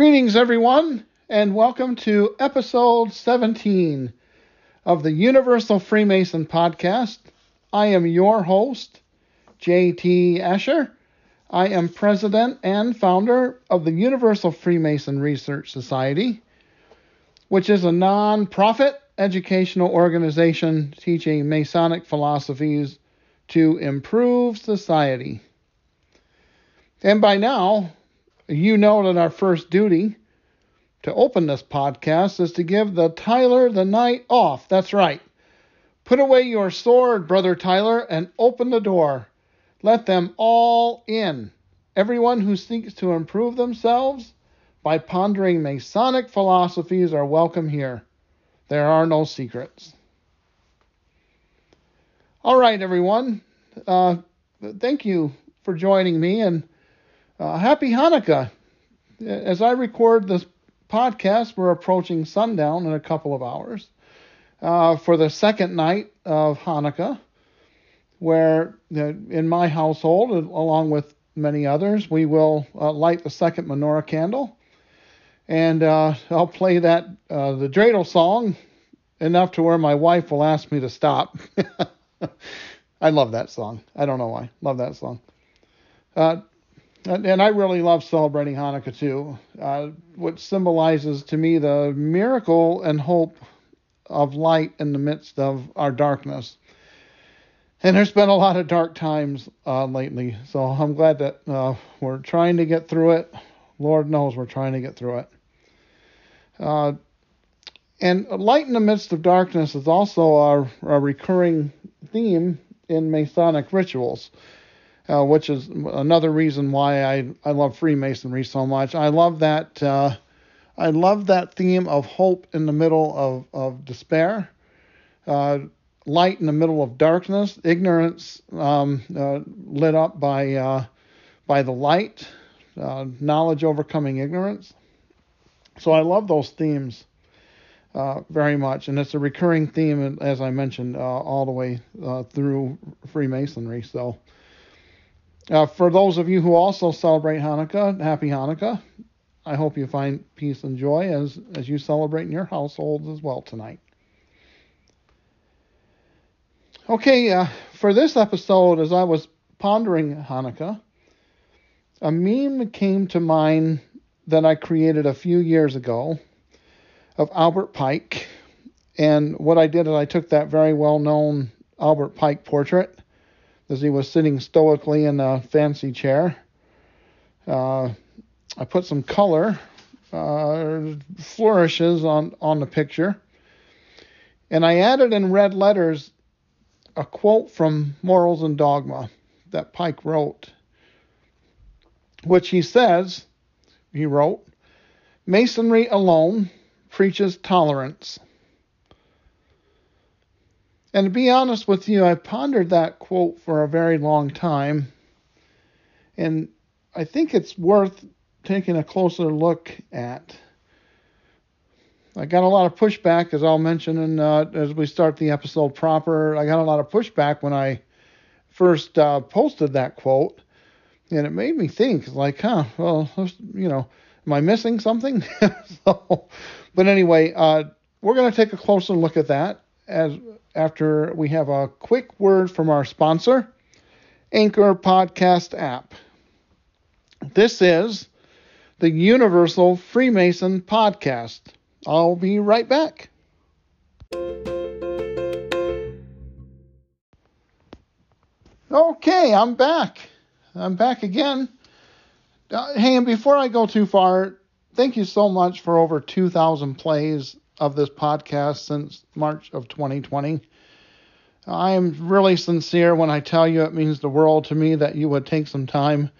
Greetings, everyone, and welcome to episode 17 of the Universal Freemason podcast. I am your host, J.T. Asher. I am president and founder of the Universal Freemason Research Society, which is a non profit educational organization teaching Masonic philosophies to improve society. And by now, you know that our first duty to open this podcast is to give the Tyler the night off. That's right. Put away your sword, Brother Tyler, and open the door. Let them all in. Everyone who seeks to improve themselves by pondering Masonic philosophies are welcome here. There are no secrets. All right, everyone. Uh, thank you for joining me and uh, happy Hanukkah. As I record this podcast, we're approaching sundown in a couple of hours uh, for the second night of Hanukkah, where uh, in my household, along with many others, we will uh, light the second menorah candle. And uh, I'll play that, uh, the dreidel song, enough to where my wife will ask me to stop. I love that song. I don't know why. Love that song. Uh, and I really love celebrating Hanukkah too, uh, which symbolizes to me the miracle and hope of light in the midst of our darkness. And there's been a lot of dark times uh, lately, so I'm glad that uh, we're trying to get through it. Lord knows we're trying to get through it. Uh, and light in the midst of darkness is also a, a recurring theme in Masonic rituals uh, which is another reason why I, I love Freemasonry so much. I love that uh, I love that theme of hope in the middle of, of despair, uh, light in the middle of darkness, ignorance um, uh, lit up by uh, by the light, uh, knowledge overcoming ignorance. So I love those themes. very much, and it's a recurring theme, as I mentioned, all the way through Freemasonry. So, uh, for those of you who also celebrate Hanukkah, happy Hanukkah. I hope you find peace and joy as, as you celebrate in your households as well tonight. Okay, uh, for this episode, as I was pondering Hanukkah, a meme came to mind that I created a few years ago of Albert Pike. And what I did is I took that very well known Albert Pike portrait as he was sitting stoically in a fancy chair. Uh, I put some color uh, flourishes on, on the picture. And I added in red letters a quote from Morals and Dogma that Pike wrote, which he says, he wrote, Masonry alone preaches tolerance. And to be honest with you, I pondered that quote for a very long time. And I think it's worth taking a closer look at. I got a lot of pushback, as I'll mention in, uh, as we start the episode proper. I got a lot of pushback when I first uh, posted that quote. And it made me think, like, huh, well, you know, am I missing something? so, but anyway, uh, we're going to take a closer look at that as after we have a quick word from our sponsor, Anchor Podcast app. This is the Universal Freemason Podcast. I'll be right back. Okay, I'm back. I'm back again. Uh, hey, and before I go too far, thank you so much for over 2,000 plays of this podcast since March of 2020. I am really sincere when I tell you it means the world to me that you would take some time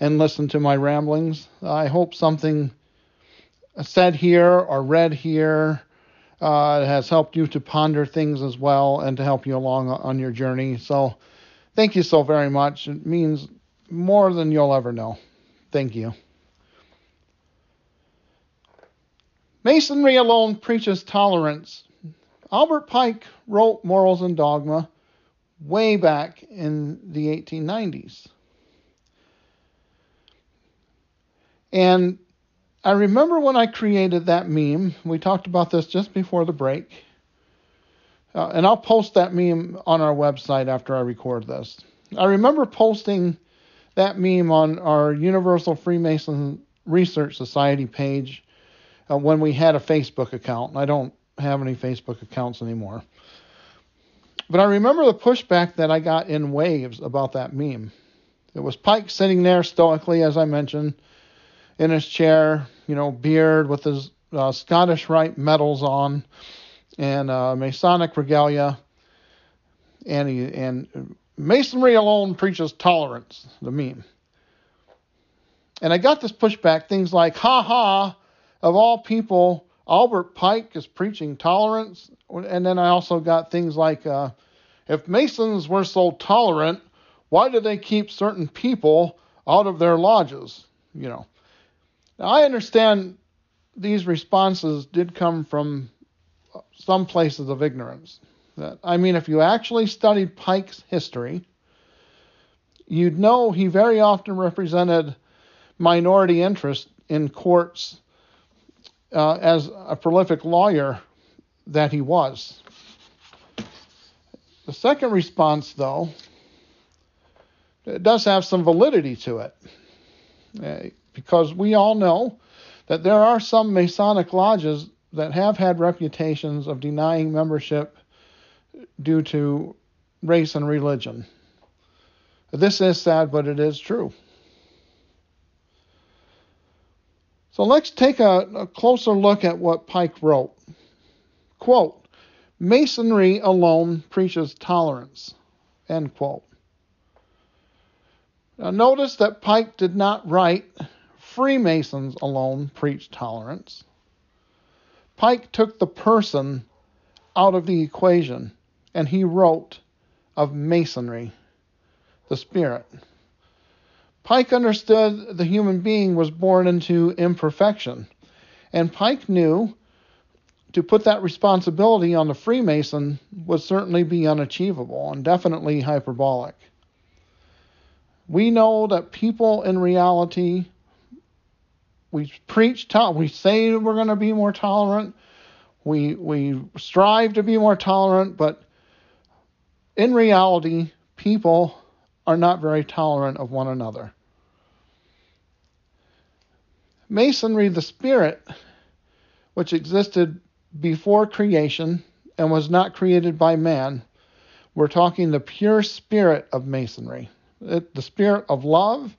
and listen to my ramblings. I hope something said here or read here uh, has helped you to ponder things as well and to help you along on your journey. So, thank you so very much. It means more than you'll ever know. Thank you. Masonry alone preaches tolerance. Albert Pike wrote Morals and Dogma way back in the 1890s. And I remember when I created that meme. We talked about this just before the break. Uh, and I'll post that meme on our website after I record this. I remember posting that meme on our Universal Freemason Research Society page uh, when we had a Facebook account. I don't have any Facebook accounts anymore. But I remember the pushback that I got in waves about that meme. It was Pike sitting there stoically, as I mentioned, in his chair, you know, beard with his uh, Scottish Rite medals on and uh, Masonic regalia. And, he, and Masonry alone preaches tolerance, the meme. And I got this pushback, things like, ha ha, of all people, Albert Pike is preaching tolerance. And then I also got things like, uh, if Masons were so tolerant, why do they keep certain people out of their lodges? You know. Now, I understand these responses did come from some places of ignorance. That, I mean, if you actually studied Pike's history, you'd know he very often represented minority interests in courts uh, as a prolific lawyer that he was. The second response, though, does have some validity to it, uh, because we all know that there are some Masonic lodges that have had reputations of denying membership due to race and religion. This is sad, but it is true. So let's take a, a closer look at what Pike wrote. Quote, Masonry alone preaches tolerance. End quote. Now notice that Pike did not write Freemasons alone preach tolerance. Pike took the person out of the equation and he wrote of Masonry, the spirit. Pike understood the human being was born into imperfection, and Pike knew to put that responsibility on the Freemason would certainly be unachievable and definitely hyperbolic. We know that people in reality, we preach, we say we're going to be more tolerant, we, we strive to be more tolerant, but in reality, people are not very tolerant of one another. Masonry, the spirit, which existed before creation and was not created by man. We're talking the pure spirit of Masonry, the spirit of love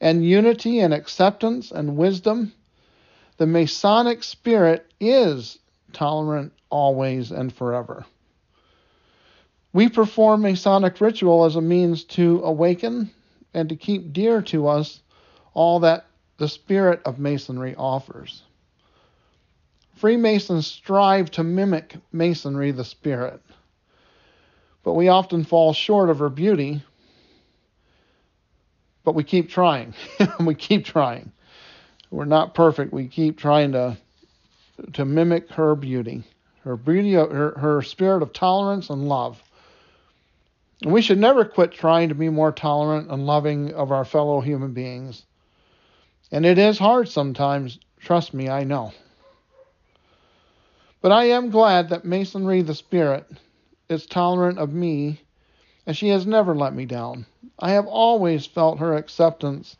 and unity and acceptance and wisdom. The Masonic spirit is tolerant always and forever. We perform Masonic ritual as a means to awaken and to keep dear to us all that the spirit of Masonry offers. Freemasons strive to mimic Masonry, the spirit, but we often fall short of her beauty. But we keep trying. we keep trying. We're not perfect. We keep trying to to mimic her beauty, her beauty, her, her spirit of tolerance and love. And we should never quit trying to be more tolerant and loving of our fellow human beings. And it is hard sometimes, trust me, I know. But I am glad that Masonry the Spirit is tolerant of me, and she has never let me down. I have always felt her acceptance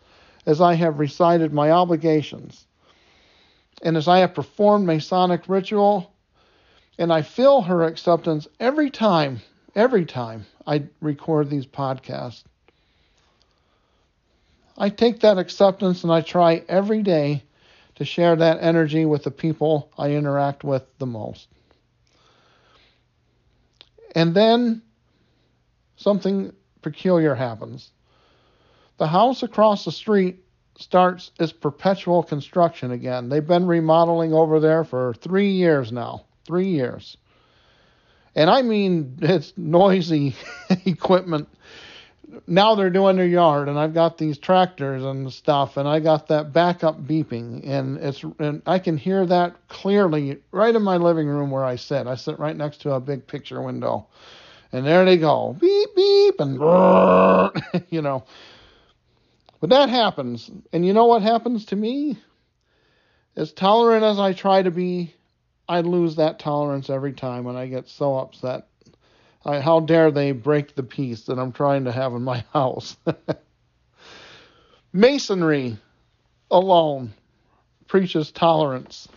as I have recited my obligations, and as I have performed Masonic ritual, and I feel her acceptance every time, every time I record these podcasts. I take that acceptance and I try every day to share that energy with the people I interact with the most. And then something peculiar happens. The house across the street starts its perpetual construction again. They've been remodeling over there for three years now. Three years. And I mean, it's noisy equipment now they're doing their yard and I've got these tractors and stuff and I got that backup beeping and it's and I can hear that clearly right in my living room where I sit. I sit right next to a big picture window. And there they go. Beep beep and you know. But that happens. And you know what happens to me? As tolerant as I try to be, I lose that tolerance every time and I get so upset. I, how dare they break the peace that I'm trying to have in my house? Masonry alone preaches tolerance.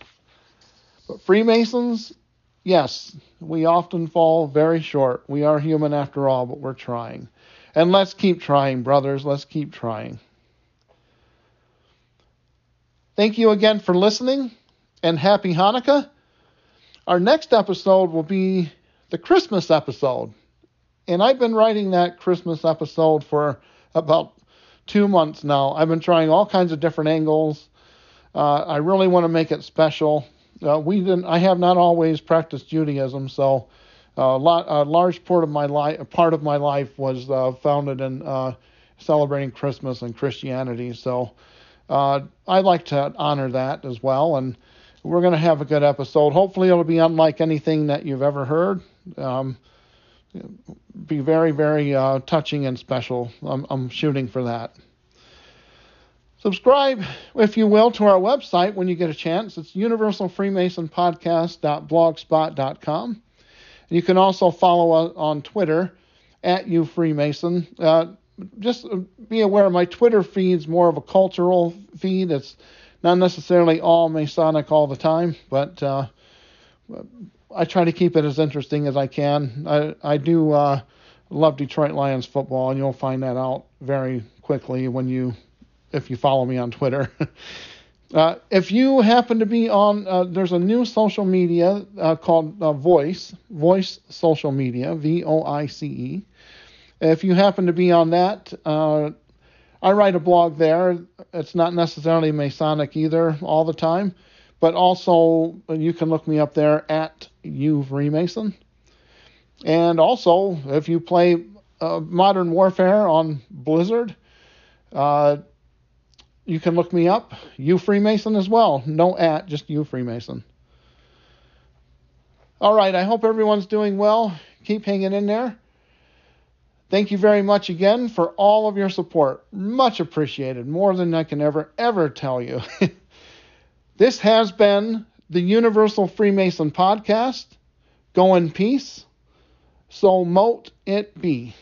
But Freemasons, yes, we often fall very short. We are human after all, but we're trying. And let's keep trying, brothers. Let's keep trying. Thank you again for listening and happy Hanukkah. Our next episode will be the Christmas episode. And I've been writing that Christmas episode for about two months now. I've been trying all kinds of different angles. Uh, I really want to make it special. Uh, we didn't. I have not always practiced Judaism, so uh, a, lot, a large part of my life, part of my life was uh, founded in uh, celebrating Christmas and Christianity. So uh, I like to honor that as well, and we're going to have a good episode. Hopefully, it'll be unlike anything that you've ever heard. Um, be very, very uh, touching and special. I'm, I'm shooting for that. Subscribe, if you will, to our website when you get a chance. It's universalfreemasonpodcast.blogspot.com. And you can also follow us on Twitter at ufreemason. Uh, just be aware my Twitter feed's more of a cultural feed. It's not necessarily all Masonic all the time, but uh, I try to keep it as interesting as I can. I, I do uh, love Detroit Lions football, and you'll find that out very quickly when you if you follow me on Twitter. uh, if you happen to be on, uh, there's a new social media uh, called uh, Voice, Voice Social Media, V O I C E. If you happen to be on that, uh, I write a blog there. It's not necessarily Masonic either all the time, but also you can look me up there at U Freemason. And also, if you play uh, Modern Warfare on Blizzard, uh, you can look me up, you Freemason as well. No at, just you Freemason. All right, I hope everyone's doing well. Keep hanging in there. Thank you very much again for all of your support. Much appreciated, more than I can ever, ever tell you. this has been the Universal Freemason Podcast. Go in peace. So mote it be.